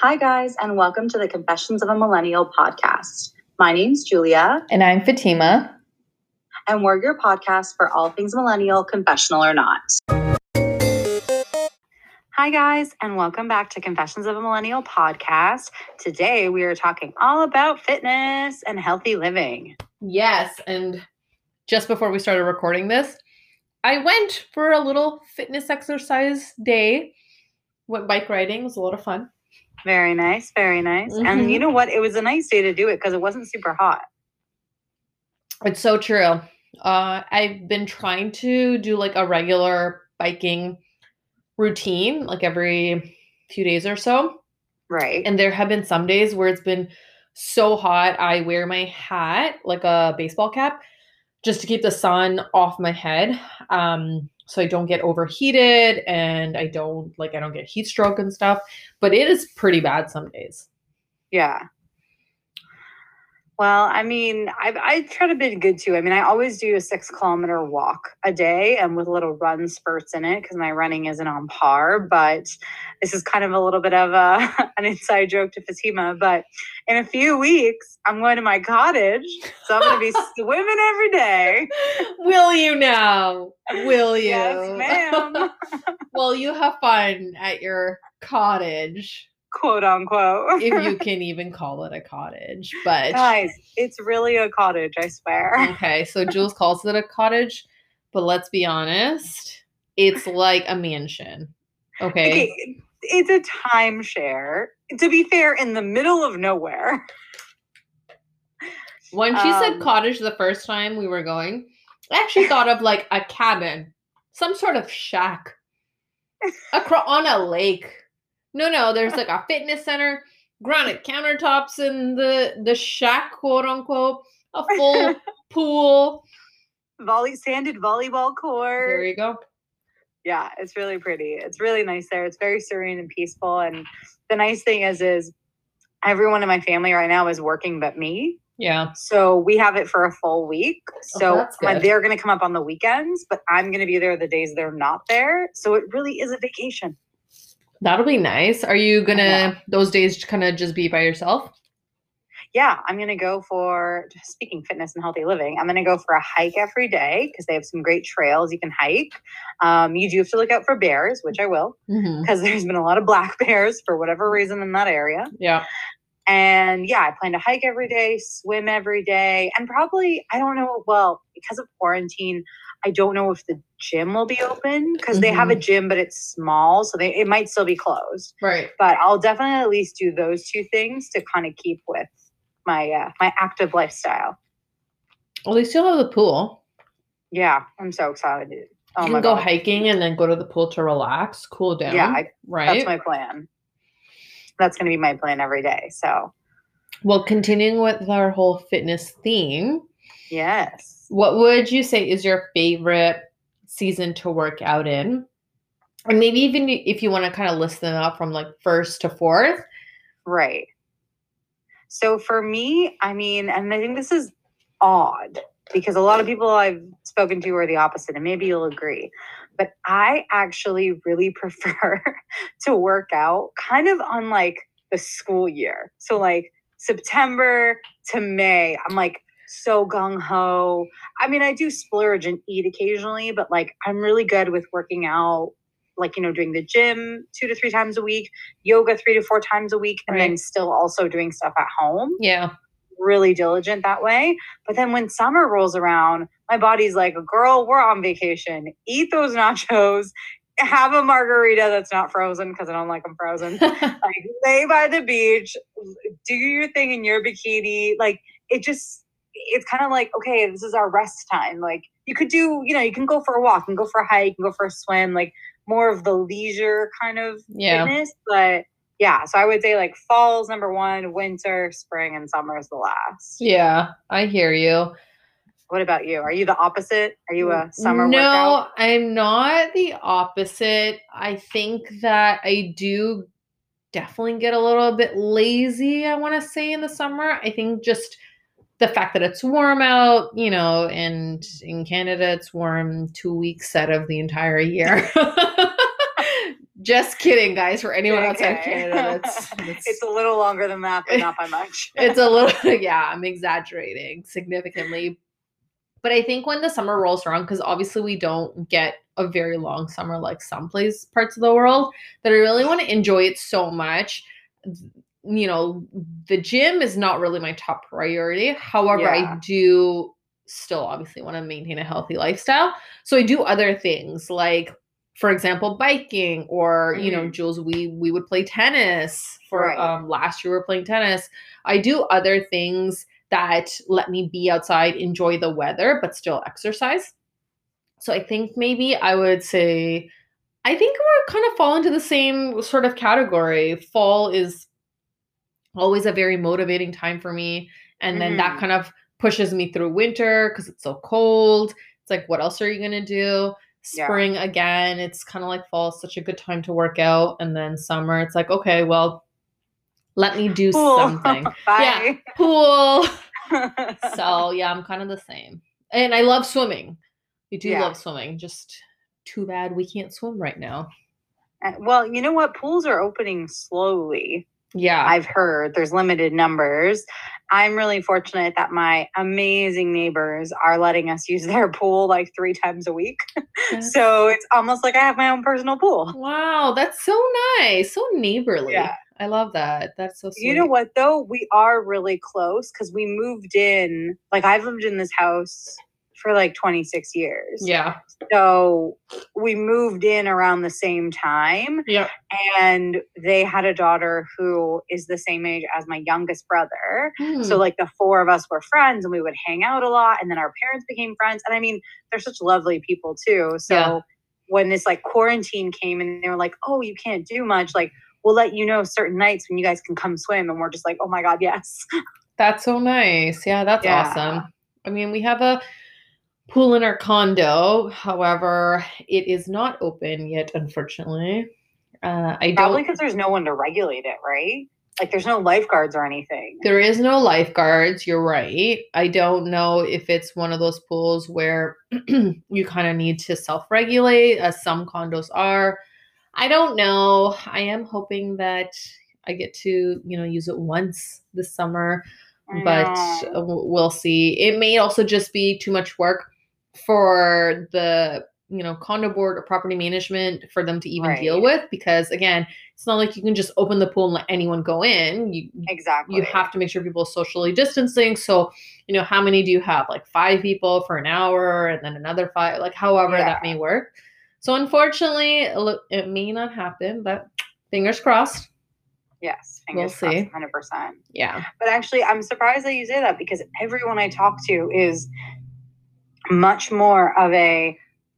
Hi, guys, and welcome to the Confessions of a Millennial podcast. My name's Julia, And I'm Fatima. and we're your podcast for all things millennial, confessional or not. Hi, guys, and welcome back to Confessions of a Millennial podcast. Today, we are talking all about fitness and healthy living. Yes. And just before we started recording this, I went for a little fitness exercise day. Went bike riding. It was a lot of fun. Very nice, very nice. And Mhm. you know what? It was a nice day to do it because it wasn't super hot. It's so true. Uh, I've been trying to do like a regular biking routine, like every few days or so. Right. And there have been some days where it's been so hot, I wear my hat like a baseball cap just to keep the sun off my head. Um, so I don't get overheated and I don't like I don't get heat stroke and stuff. But it is pretty bad some days. Yeah. Well, I mean, I I try to be good too. I mean, I always do a six kilometer walk a day, and with little run spurts in it because my running isn't on par. But this is kind of a little bit of a an inside joke to Fatima. But in a few weeks, I'm going to my cottage, so I'm going to be swimming every day. Will you now? Will you? Yes, ma'am. well, you have fun at your cottage, Quote unquote. if you can even call it a cottage. But Guys, it's really a cottage. I swear. Okay, so Jules calls it a cottage, but let's be honest, it's like a mansion. Okay. Okay, it's a timeshare. To be fair, in the middle of nowhere. When she said Um, cottage the first time we were going, I actually thought of like a cabin, some sort of shack across on a lake. No, no, there's like a fitness center, granite countertops in the the shack, quote unquote, a full pool. Volley sanded volleyball court. There you go. yeah, it's really pretty. It's really nice there. It's very serene and peaceful. And the nice thing is, is everyone in my family right now is working but me. Yeah. So we have it for a full week. Oh, So my, they're going to come up on the weekends, but I'm going to be there the days they're not there. So it really is a vacation. That'll be nice. Are you gonna Yeah. those days kind of just be by yourself? yeah, I'm going to go for speaking fitness and healthy living. I'm going to go for a hike every day because they have some great trails you can hike. Um, you do have to look out for bears, which I will Mm-hmm. because there's been a lot of black bears for whatever reason in that area. Yeah. And yeah, I plan to hike every day, swim every day, and probably, I don't know, well, because of quarantine, I don't know if the gym will be open because they have a gym, but it's small. So they, it might still be closed. Right. But I'll definitely at least do those two things to kind of keep with my uh, my active lifestyle. Well, they still have the pool. Yeah, I'm so excited. Oh you my can go God. hiking and then go to the pool to relax, cool down. Yeah, I, right. that's my plan. That's going to be my plan every day. So, well, continuing with our whole fitness theme, yes. what would you say is your favorite season to work out in? And maybe even if you want to kind of list them up from like first to fourth. Right. So for me, I mean, and I think this is odd because a lot of people I've spoken to are the opposite, and maybe you'll agree. But I actually really prefer to work out kind of on like the school year. So like September to May, I'm like so gung ho. I mean, I do splurge and eat occasionally, but like I'm really good with working out, like, you know, doing the gym two to three times a week, yoga three to four times a week, and then still also doing stuff at home. Yeah. Really diligent that way. But then when summer rolls around, my body's like, girl, we're on vacation. Eat those nachos. Have a margarita that's not frozen because I don't like them frozen like lay by the beach, do your thing in your bikini. Like it just, it's kind of like, okay, this is our rest time. Like you could do, you know, you can go for a walk, you can go for a hike, you can go for a swim, like more of the leisure kind of Yeah. fitness. But yeah, so I would say like fall's number one, winter, spring, and summer is the last. yeah. I hear you. What about you? Are you the opposite? Are you a summer no, workout? I'm not the opposite. I think that I do definitely get a little bit lazy, I want to say, in the summer. I think just the fact that it's warm out, you know, and in Canada it's warm two weeks out of the entire year. Just kidding, guys. For anyone Okay. outside of Canada, that's, that's it's a little longer than that, but not by much. it's a little yeah i'm exaggerating significantly but i think when the summer rolls around because obviously we don't get a very long summer like some place parts of the world that i really want to enjoy it so much you know the gym is not really my top priority however Yeah. i do still obviously want to maintain a healthy lifestyle so i do other things like for example biking or you know Mhm. jules we we would play tennis for Right. um last year we were playing tennis i do other things that let me be outside enjoy the weather but still exercise so i think maybe i would say i think we're kind of fall into the same sort of category fall is always a very motivating time for me and then that Mhm. kind of pushes me through winter because it's so cold it's like what else are you going to do Yeah. spring again it's kind of like fall such a good time to work out and then summer it's like okay well let me do Cool. something Bye. pool so yeah i'm kind of the same and i love swimming we do Yeah. love swimming just too bad we can't swim right now Uh, well, you know what? Pools are opening slowly. yeah I've heard there's limited numbers. I'm really fortunate that my amazing neighbors are letting us use their pool like three times a week. That's- So it's almost like I have my own personal pool. wow that's so nice so neighborly Yeah. I love that that's so sweet You know what though? We are really close because we moved in. Like I've lived in this house for like 26 years. yeah So we moved in around the same time. yeah And they had a daughter who is the same age as my youngest brother. Hmm. So like the four of us were friends and we would hang out a lot. And then our parents became friends. And I mean, they're such lovely people too. So Yeah. when this like quarantine came and they were like, oh, you can't do much, like we'll let you know certain nights when you guys can come swim. And we're just like, oh my God, yes. That's so nice. Yeah, that's Yeah. awesome. I mean, we have a pool in our condo. However, it is not open yet, unfortunately. Uh, I Probably don't. because there's no one to regulate it, right? Like there's no lifeguards or anything. There is no lifeguards. You're right. I don't know if it's one of those pools where you kind of need to self regulate, as some condos are. I don't know. I am hoping that I get to, you know, use it once this summer. But uh, we'll see. It may also just be too much work for the you know condo board or property management for them to even deal with because again, it's not like you can just open the pool and let anyone go in. You exactly. you have to make sure people are socially distancing. So you know how many do you have? Like five people for an hour, and then another five. Like however that may work. So unfortunately, it may not happen, but fingers crossed. Yes, We'll crossed, see. 100%. Yeah. But actually, I'm surprised that you say that because everyone I talk to is much more of a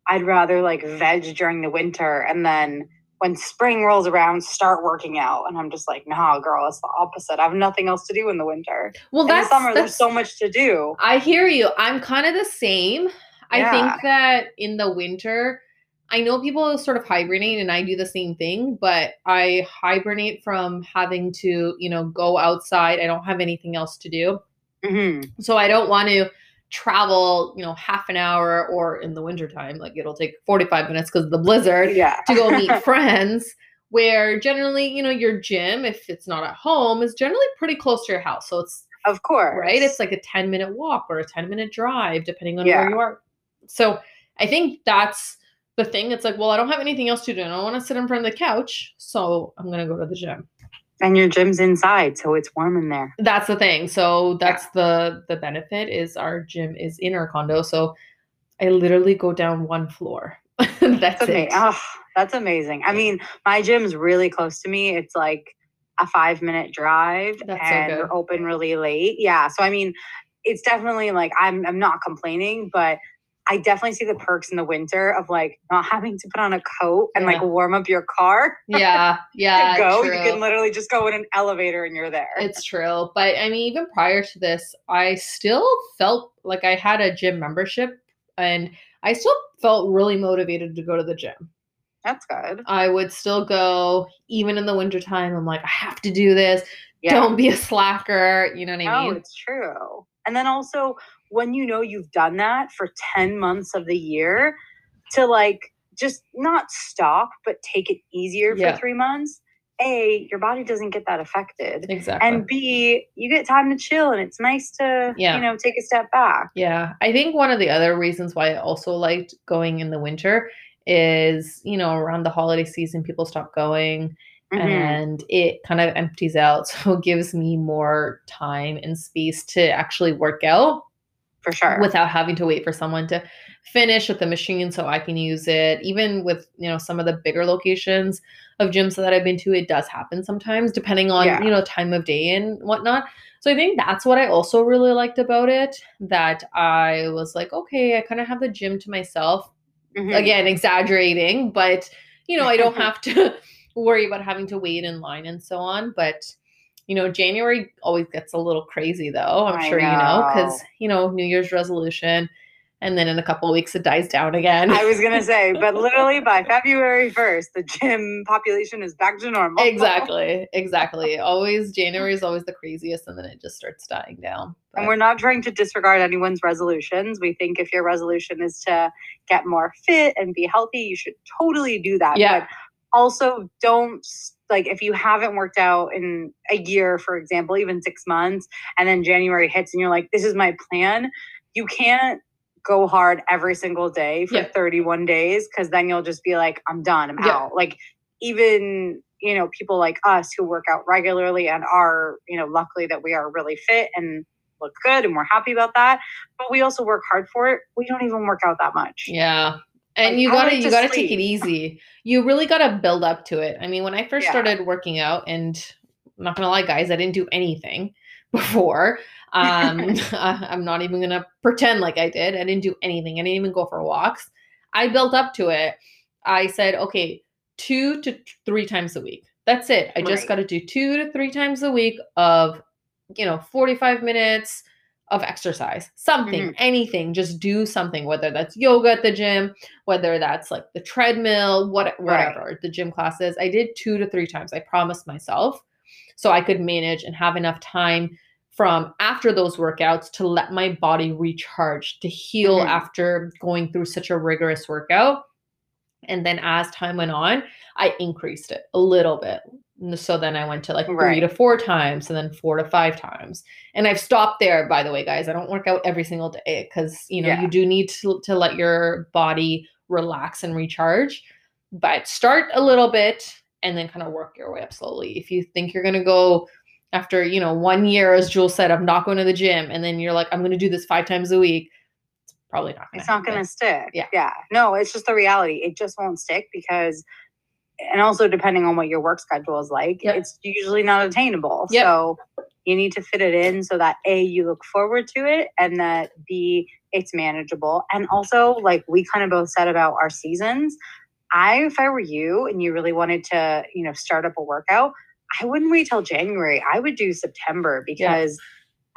I'd rather like veg during the winter and then when spring rolls around start working out and I'm just like, nah, girl, it's the opposite. I have nothing else to do in the winter. Well, in the that's summer, there's so much to do. I hear you. I'm kind of the same. I think that in the winter, I know people sort of hibernate and I do the same thing, but I hibernate from having to, you know, go outside. I don't have anything else to do. hmm So I don't want to travel, you know, half an hour or in the wintertime, like it'll take 45 minutes because of the blizzard Yeah. to go meet friends. Where generally, you know, your gym, if it's not at home, is generally pretty close to your house. So it's of course. right? It's like a 10 minute walk or a 10 minute drive, depending on Yeah. where you are. So I think that's the thing. It's like, well, I don't have anything else to do. and I don't want to sit in front of the couch. So I'm going to go to the gym. and your gym's inside, so it's warm in there. That's the thing. So that's the the benefit is our gym is in our condo. So I literally go down one floor. that's That's it. amazing. Oh, that's amazing. I mean, my gym's really close to me. It's like a five minute drive That's so and good. we're open really late. Yeah. So I mean, it's definitely like I'm I'm not complaining, but I definitely see the perks in the winter of like not having to put on a coat and like warm up your car Yeah, yeah. go. true. You can literally just go in an elevator and you're there. It's true. But I mean, even prior to this, I still felt like I had a gym membership and I still felt really motivated to go to the gym. That's good. I would still go even in the wintertime. I'm like, I have to do this. Yeah. Don't be a slacker. You know what I No, mean? it's true. And then also when you know you've done that for 10 months of the year to like just not stop, but take it easier Yeah. for three months, A, your body doesn't get that affected. Exactly. And B, you get time to chill and it's nice to, Yeah. you know, take a step back. Yeah, I think one of the other reasons why I also liked going in the winter is, you know, around the holiday season, people stop going Mhm. and it kind of empties out. So it gives me more time and space to actually work out For sure. without having to wait for someone to finish with the machine so I can use it. Even with, you know, some of the bigger locations of gyms that I've been to, it does happen sometimes, depending on, Yeah. you know, time of day and whatnot. So I think that's what I also really liked about it. That I was like, okay, I kind of have the gym to myself. Mhm. Again, exaggerating, but you know, I don't have to worry about having to wait in line and so on. But you know, January always gets a little crazy though. I'm I sure you know, because you know, New Year's resolution, and then in a couple of weeks it dies down again. I was gonna say, but literally by February first, the gym population is back to normal. exactly, exactly. Always January is always the craziest, and then it just starts dying down. And we're not trying to disregard anyone's resolutions. We think if your resolution is to get more fit and be healthy, you should totally do that. Yeah. But also don't like if you haven't worked out in a year, for example, even six months, and then January hits and you're like, this is my plan, you can't go hard every single day for Yeah. 31 days because then you'll just be like, I'm done, I'm Yeah. out. Like even you know people like us who work out regularly and are you know luckily that we are really fit and look good and we're happy about that but we also work hard for it we don't even work out that much Yeah. And you gotta you gotta take it easy. You really gotta build up to it. I mean, when I first Yeah. started working out, and I'm not gonna lie, guys, I didn't do anything before. Um, I'm not even gonna pretend like I did. I didn't do anything. I didn't even go for walks. I built up to it. I said, okay, two to three times a week. That's it. I just Right. got to do two to three times a week of, you know, 45 minutes of exercise, something, Mhm. anything. Just do something, whether that's yoga at the gym, whether that's like the treadmill, what, Right. whatever the gym classes. I did two to three times. I promised myself so I could manage and have enough time from after those workouts to let my body recharge, to heal Mhm. after going through such a rigorous workout. And then as time went on, I increased it a little bit. So then I went to like three Right. to four times and then four to five times. And I've stopped there, by the way, guys. I don't work out every single day because, you know, Yeah. you do need to, to let your body relax and recharge. But start a little bit and then kind of work your way up slowly. If you think you're going to go after, you know, one year, as Jules said, I'm not going to the gym. And then you're like, I'm going to do this five times a week. It's probably not going it's not going to stick Yeah. yeah no it's just the reality it just won't stick because and also depending on what your work schedule is like Yep. it's usually not attainable Yep. so you need to fit it in so that a you look forward to it and that b it's manageable and also like we kind of both said about our seasons i if i were you and you really wanted to you know start up a workout i wouldn't wait till january i would do september because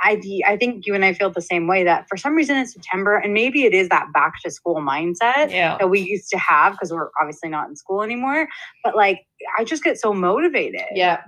I, I think you and I feel the same way that for some reason in September, and maybe it is that back to school mindset Yeah. that we used to have because we're obviously not in school anymore. But like, I just get so motivated. Yeah.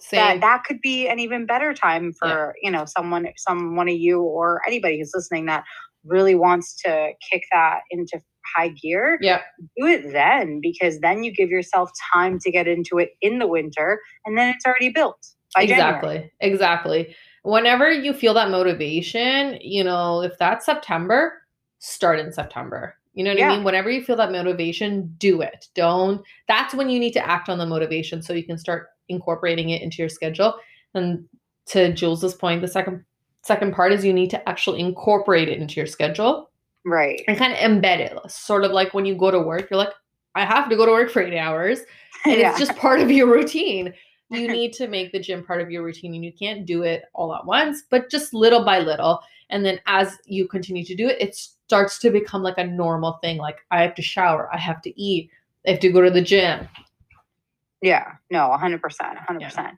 Same. That that could be an even better time for you know someone, some one of you or anybody who's listening that really wants to kick that into high gear. yeah. Do it then because then you give yourself time to get into it in the winter, and then it's already built by January. Exactly. Whenever you feel that motivation, you know, if that's September, start in September. You know what I mean? Whenever you feel that motivation, do it. Don't. That's when you need to act on the motivation so you can start incorporating it into your schedule. And to Jules's point, the second second part is you need to actually incorporate it into your schedule Right. and kind of embed it. Sort of like when you go to work, you're like, I have to go to work for eight hours and Yeah. it's just part of your routine. You need to make the gym part of your routine and you can't do it all at once, but just little by little. And then as you continue to do it, it starts to become like a normal thing. Like I have to shower, I have to eat, I have to go to the gym. Yeah, no, 100%, 100%.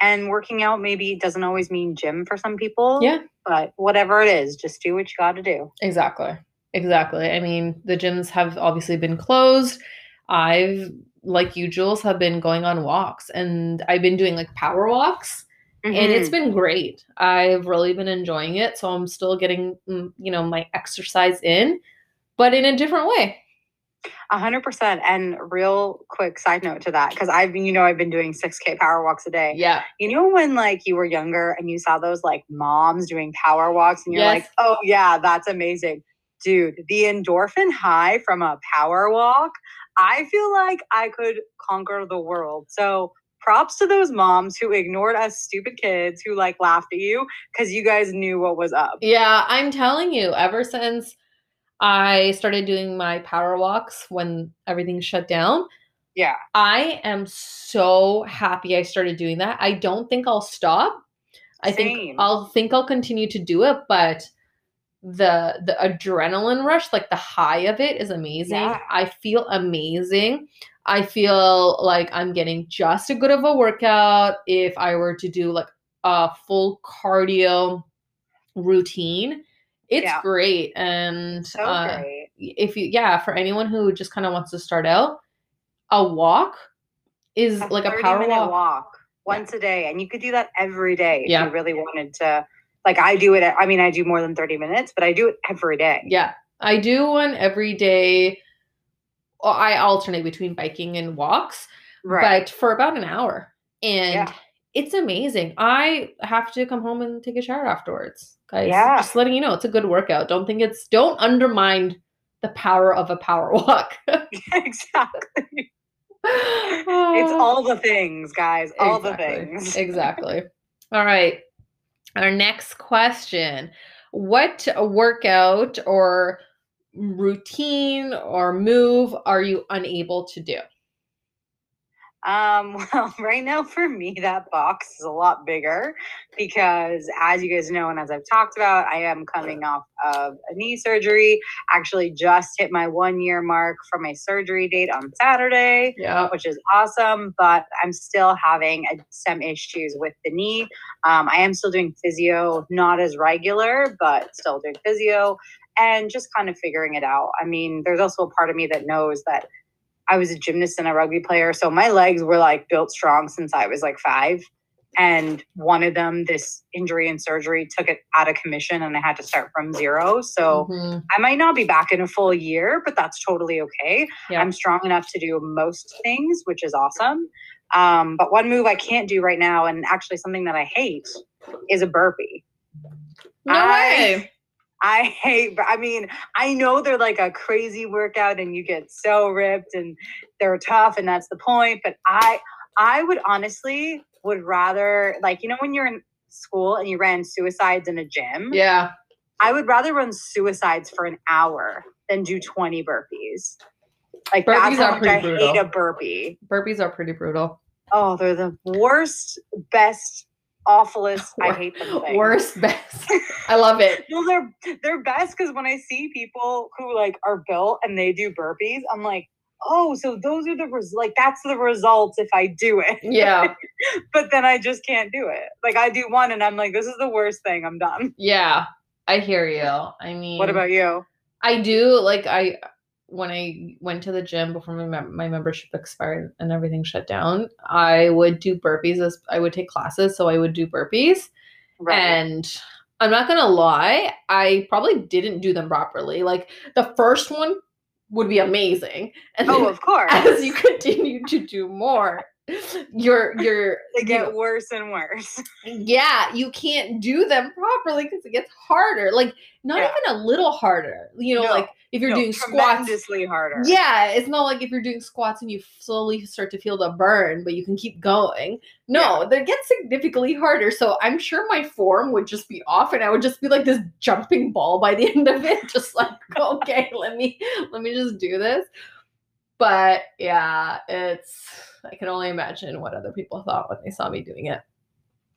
And working out maybe doesn't always mean gym for some people. Yeah. But whatever it is, just do what you got to do. Exactly. Exactly. I mean, the gyms have obviously been closed. I've, like you, Jules, have been going on walks and I've been doing like power walks. and it's been great. I've really been enjoying it. So I'm still getting, mm, you know, my exercise in, but in a different way. A hundred percent. And real quick side note to that, because I've been, you know, I've been doing six K power walks a day. Yeah. You know when like you were younger and you saw those like moms doing power walks and you're Yes. like, oh yeah, that's amazing. Dude, the endorphin high from a power walk, I feel like I could conquer the world. So props to those moms who ignored us stupid kids who like laughed at you because you guys knew what was up. Yeah, I'm telling you, ever since I started doing my power walks when everything shut down, Yeah. I am so happy I started doing that. I don't think I'll stop. I think I'll think I'll continue to do it, but the the adrenaline rush, like the high of it is amazing. Yeah. I feel amazing. I feel like I'm getting just as good of a workout if I were to do like a full cardio routine. It's Yeah. great. And So uh, great. if you yeah for anyone who just kind of wants to start out a walk is like a 30 power walk, walk once a day and you could do that every day if Yeah. you really wanted to like i do it i mean i do more than 30 minutes but i do it every day. Yeah. I do one every day. I alternate between biking and walks right. but for about an hour. And Yeah. it's amazing. I have to come home and take a shower afterwards guys. Yeah. just letting you know it's a good workout. Don't think it's don't undermine the power of a power walk. Exactly. It's all the things guys. All the things. Exactly. All right. Our next question What workout or routine or move are you unable to do? Um, well, right now for me, that box is a lot bigger because, as you guys know, and as I've talked about, I am coming off of a knee surgery. Actually, just hit my one year mark for my surgery date on Saturday. Yeah. which is awesome. But I'm still having some issues with the knee. Um, I am still doing physio, not as regular, but still doing physio and just kind of figuring it out. I mean, there's also a part of me that knows that I was a gymnast and a rugby player. So my legs were like built strong since I was like five. And one of them, this injury and surgery, took it out of commission and I had to start from zero. So Mhm. I might not be back in a full year, but that's totally okay. Yeah. I'm strong enough to do most things, which is awesome. Um, but one move I can't do right now, and actually something that I hate, is a burpee. No I- way. I hate, I mean, I know they're like a crazy workout and you get so ripped and they're tough and that's the point. But I, I would honestly would rather, like, you know, when you're in school and you ran suicides in a gym, Yeah. I would rather run suicides for an hour than do 20 burpees. Like Burpees that's how are much pretty I hate a burpee. Burpees are pretty brutal. Oh, they're the worst, best, awfulest. I hate them. things. Worst, best. I love it. No, they're they're best because when I see people who like are built and they do burpees, I'm like, oh, so those are the res- like that's the results if I do it. Yeah. but then I just can't do it. Like I do one and I'm like, this is the worst thing. I'm done. Yeah. I hear you. I mean, What about you? I do like I when I went to the gym before my mem- my membership expired and everything shut down. I would do burpees as I would take classes, so I would do burpees. And I'm not gonna lie, I probably didn't do them properly. Like the first one would be amazing, and oh, of course. as you continue to do more, you're you're they you get know, worse and worse. yeah, you can't do them properly because it gets harder. Like not Yeah. even a little harder. You know, No, like if you're No, doing squats. harder. Yeah, it's not like if you're doing squats and you slowly start to feel the burn, but you can keep going. No, they get significantly harder. So I'm sure my form would just be off, and I would just be like this jumping ball by the end of it, just like okay, let me let me just do this. But yeah, it's I can only imagine what other people thought when they saw me doing it.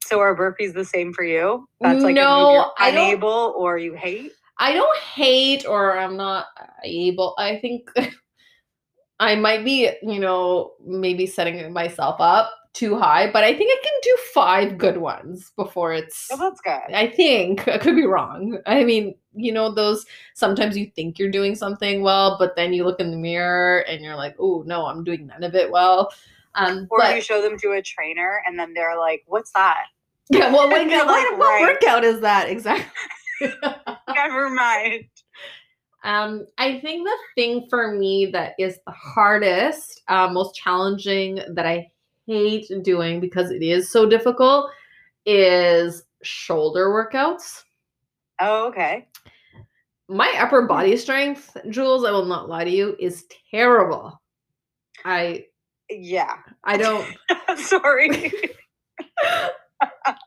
So are burpees the same for you? That's like No, you're I don't- unable or you hate. I don't hate or I'm not able. I think I might be, you know, maybe setting myself up too high, but I think I can do five good ones before it's. Oh, that's good. I think I could be wrong. I mean, you know, those sometimes you think you're doing something well, but then you look in the mirror and you're like, oh no, I'm doing none of it well. Um, Or but you show them to a trainer and then they're like, "What's that?" yeah, well, like, what, like, what right. workout is that exactly? Never mind. Um, I think the thing for me that is the hardest, uh, most challenging that I hate doing because it is so difficult is shoulder workouts. Oh, okay. My upper body strength, Jules, I will not lie to you, is terrible. I Yeah. I don't Sorry.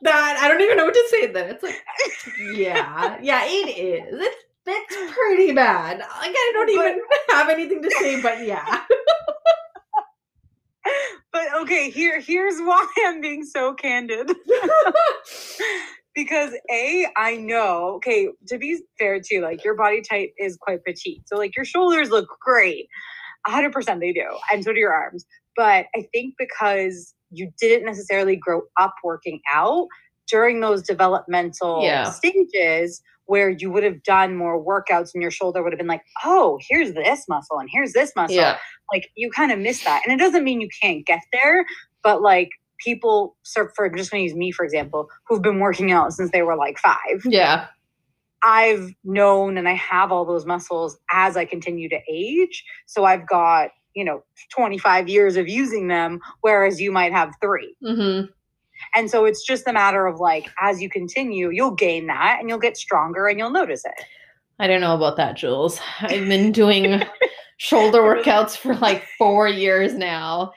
that I don't even know what to say then. It's like yeah, yeah, it is. It's it's pretty bad. Like I don't But- even have anything to say, but yeah. But okay, here here's why I'm being so candid. because A, I know, okay, to be fair too, like your body type is quite petite. So like your shoulders look great. 100% they do. And so do your arms. But I think because you didn't necessarily grow up working out during those developmental Yeah. stages where you would have done more workouts and your shoulder would have been like, oh, here's this muscle and here's this muscle. Yeah. like you kind of miss that. And it doesn't mean you can't get there but like people for I'm just going to use me for example who've been working out since they were like five. Yeah. i've known and i have all those muscles as i continue to age so i've got you know 25 years of using them whereas you might have three. Hmm and so it's just a matter of like as you continue you'll gain that and you'll get stronger and you'll notice it I don't know about that, Jules. I've been doing shoulder workouts for like four years now,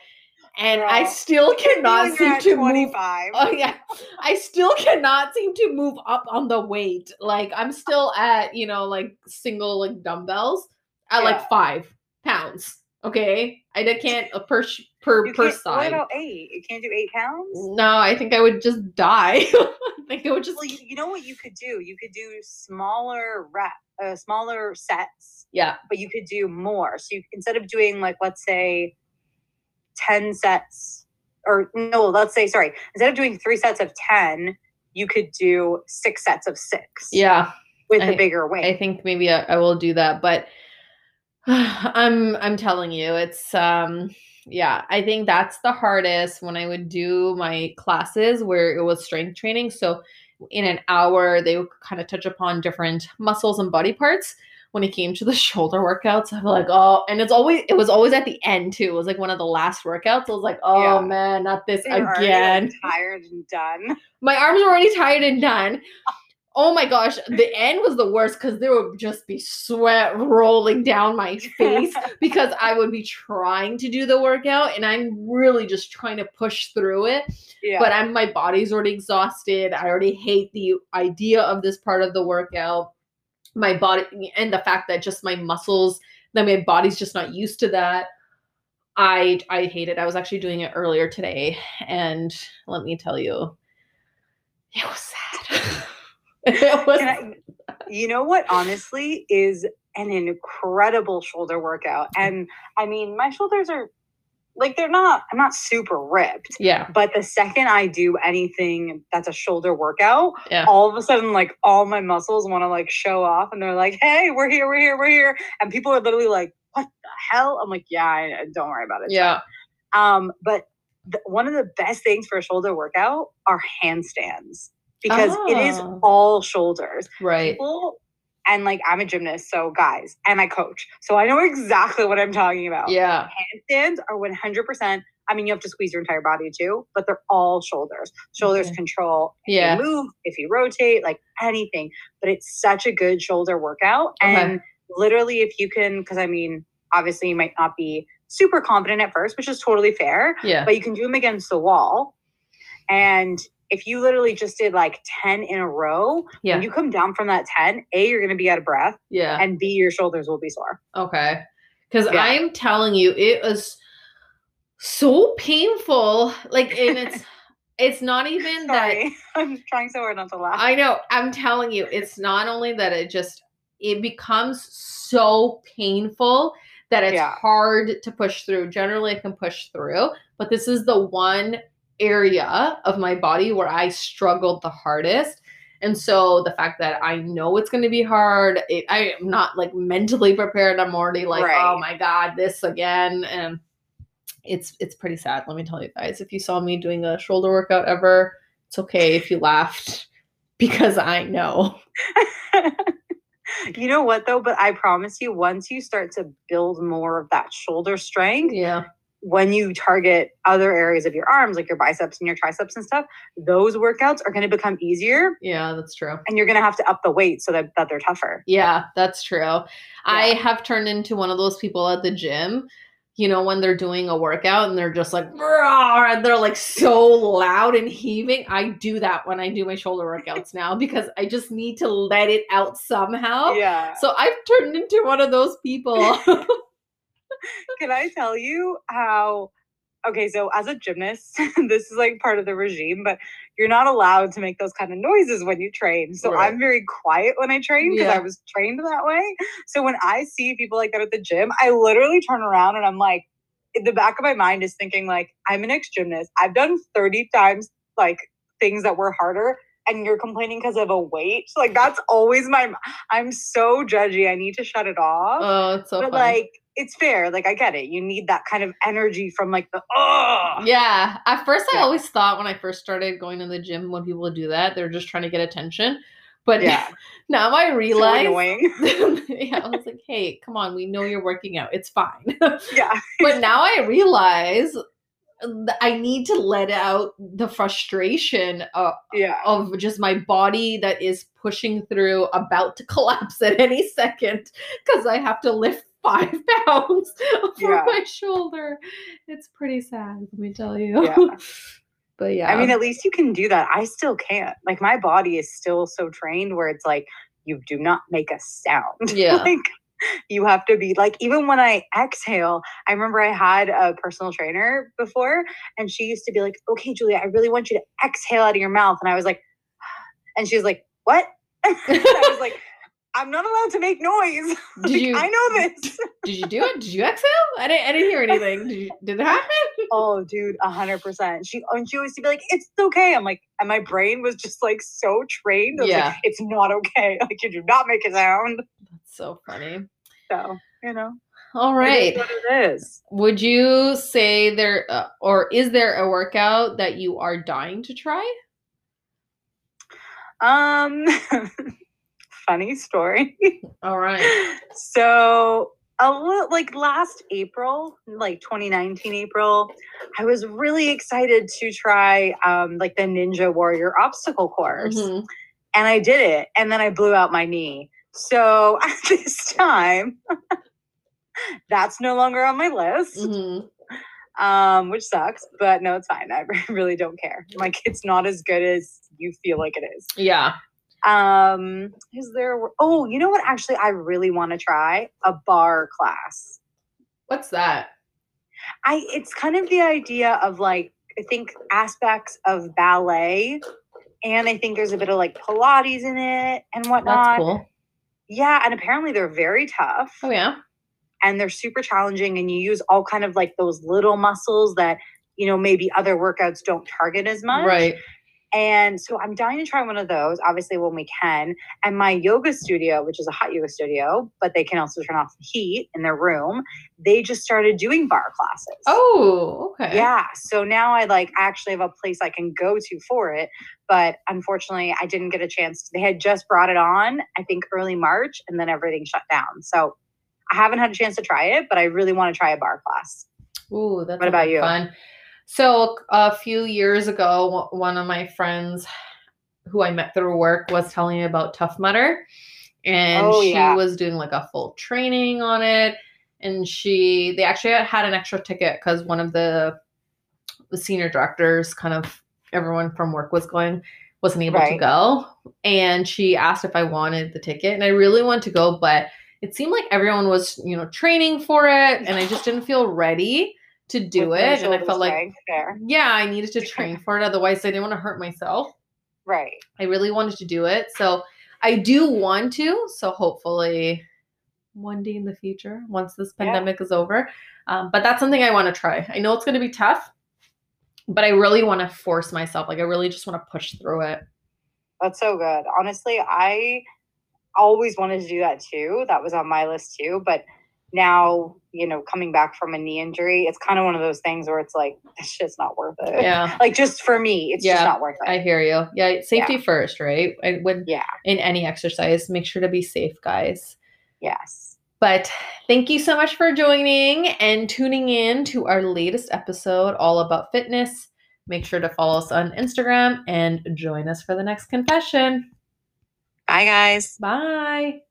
and I still cannot seem to move. Oh yeah, I still cannot seem to move up on the weight. Like I'm still at you know like single like dumbbells at Yeah. like five pounds. Okay, I can't uh, per sh- per you per can't, what side. about eight you can't do eight pounds No, I think I would just die. I think I would just Well, you, you know what you could do? You could do smaller rep, uh, smaller sets, yeah but you could do more. So you instead of doing like let's say ten sets, or no, let's say sorry, instead of doing three sets of ten, you could do six sets of six. yeah. with I- a bigger weight. I think maybe I, I will do that, but I'm I'm telling you, it's um yeah, I think that's the hardest when I would do my classes where it was strength training. So in an hour, they would kind of touch upon different muscles and body parts. When it came to the shoulder workouts, I'm like, oh, and it's always it was always at the end too. It was like one of the last workouts. I was like, oh Yeah. man, not this like, again tired and done. my arms were already tired and done. Oh my gosh, the end was the worst because there would just be sweat rolling down my face because I would be trying to do the workout and I'm really just trying to push through it. yeah. But I'm my body's already exhausted. I already hate the idea of this part of the workout. My body and the fact that just my muscles, that my body's just not used to that. I I hate it. I was actually doing it earlier today, and let me tell you, it was sad. it was I, you know what honestly is an incredible shoulder workout. And i mean my shoulders are like they're not i'm not super ripped yeah, but the second i do anything that's a shoulder workout yeah. all of a sudden like all my muscles want to like show off and they're like hey we're here we're here we're here. And people are literally like what the hell? I'm like yeah I, don't worry about it Yeah, um but one of the best things for a shoulder workout are handstands because it is Oh. all shoulders right. people and like I'm a gymnast, so guys, and I coach. So I know exactly what I'm talking about. Yeah, Handstands are 100%. I mean, you have to squeeze your entire body too, but they're all shoulders. Shoulders Okay. control if Yeah. you move, if you rotate, like anything. But it's such a good shoulder workout. Okay. And literally, if you can, because I mean, obviously, you might not be super confident at first, which is totally fair, yeah, but you can do them against the wall. And if you literally just did like 10 in a row, yeah, when you come down from that 10, A, you're going to be out of breath, yeah. and B, your shoulders will be sore. Okay. Because Yeah. I'm telling you, it was so painful. Like, and it's it's not even that I'm trying so hard not to laugh. I know. I'm telling you, it's not only that it just it becomes so painful that it's Yeah. hard to push through. Generally, I can push through, but this is the one area of my body where I struggled the hardest. And so the fact that I know it's going to be hard, it, I am not like mentally prepared. I'm already like, Right. oh my god, this again, and it's it's pretty sad. Let me tell you guys. If you saw me doing a shoulder workout ever, it's okay if you laughed because I know. you know what though? But I promise you, once you start to build more of that shoulder strength, Yeah. When you target other areas of your arms, like your biceps and your triceps and stuff, those workouts are going to become easier Yeah, that's true. and you're going to have to up the weight so that, that they're tougher. Yeah, that's true. I have turned into one of those people at the gym, you know, when they're doing a workout and they're just like, and they're like so loud and heaving. I do that when I do my shoulder workouts now because I just need to let it out somehow. Yeah. So I've turned into one of those people. Can I tell you how? Okay, so as a gymnast, this is like part of the regime, but you're not allowed to make those kind of noises when you train. So Right. I'm very quiet when I train because Yeah. I was trained that way. So when I see people like that at the gym, I literally turn around and I'm like, in the back of my mind is thinking like, I'm an ex gymnast. I've done 30 times like things that were harder. And you're complaining because of a weight. Like that's always my. I'm so judgy. I need to shut it off oh, it's so but funny. like it's fair like i get it you need that kind of energy from like the oh Yeah. At first, I Yeah. always thought when I first started going to the gym, when people would do that, they're just trying to get attention. But yeah now I realize. annoying yeah, I was like, hey, come on, we know you're working out. It's fine. yeah but now I realize I need to let out the frustration of, yeah of just my body that is pushing through, about to collapse at any second because I have to lift five pounds for Yeah. my shoulder. It's pretty sad, let me tell you. Yeah. but yeah. i mean at least you can do that i still can't like my body is still so trained where it's like you do not make a sound Yeah. like you have to be like even when i exhale i remember i had a personal trainer before and she used to be like okay julia i really want you to exhale out of your mouth and i was like and she was like what i was like i'm not allowed to make noise did Like, you i know this did you do it? Did you exhale? I didn't I didn't hear anything. Did you did it happen? oh dude a hundred percent she and she always used to be like it's okay i'm like and my brain was just like so trained I was like, Yeah. it's not okay like you do not make a sound That's so funny. so you know All it right. is what it is Would you say there, uh, or is there a workout that you are dying to try? Um, funny story. All right. so, a little like last April, like 2019 April, I was really excited to try um like the Ninja Warrior obstacle course, Mhm. and I did it, and then I blew out my knee. So at this time, that's no longer on my list, Mhm. um, which sucks. But no, it's fine. I really don't care. Like it's not as good as you feel like it is. Yeah. Um, is there? Oh, you know what? Actually, I really want to try a barre class. What's that? I it's kind of the idea of like I think aspects of ballet, and I think there's a bit of like Pilates in it and whatnot. That's cool. Yeah, and apparently they're very tough Oh yeah. and they're super challenging, and you use all kind of like those little muscles that you know maybe other workouts don't target as much. Right. And so I'm dying to try one of those, obviously, when we can. And my yoga studio, which is a hot yoga studio, but they can also turn off the heat in their room, they just started doing barre classes. Oh, okay. Yeah. So now I like actually have a place I can go to for it. But unfortunately, I didn't get a chance. They had just brought it on, I think early March, and then everything shut down. So I haven't had a chance to try it, but I really want to try a barre class. Ooh, that's What about you? Fun. So a few years ago, one of my friends who I met through work was telling me about Tough Mudder, and Oh, she yeah. was doing like a full training on it. And she, they actually had an extra ticket because one of the, the senior directors, kind of everyone from work was going, wasn't able to go. And she asked if I wanted the ticket, and I really wanted to go, but it seemed like everyone was, you know, training for it, and I just didn't feel ready to do With it. And I felt like, yeah, I needed to train for it. Otherwise, I didn't want to hurt myself. Right. I really wanted to do it. So I do want to. So hopefully, one day in the future, once this Yeah. pandemic is over. Um, but that's something I want to try. I know it's going to be tough, but I really want to force myself. Like, I really just want to push through it. That's so good. Honestly, I always wanted to do that too. That was on my list too. But now, you know, coming back from a knee injury, it's kind of one of those things where it's like, it's just not worth it. Yeah. Like just for me, it's just not worth it. I hear you. Yeah, safety first, right? And when Yeah. in any exercise, make sure to be safe, guys. yes. But thank you so much for joining and tuning in to our latest episode all about fitness. Make sure to follow us on Instagram and join us for the next confession. Bye, guys. Bye.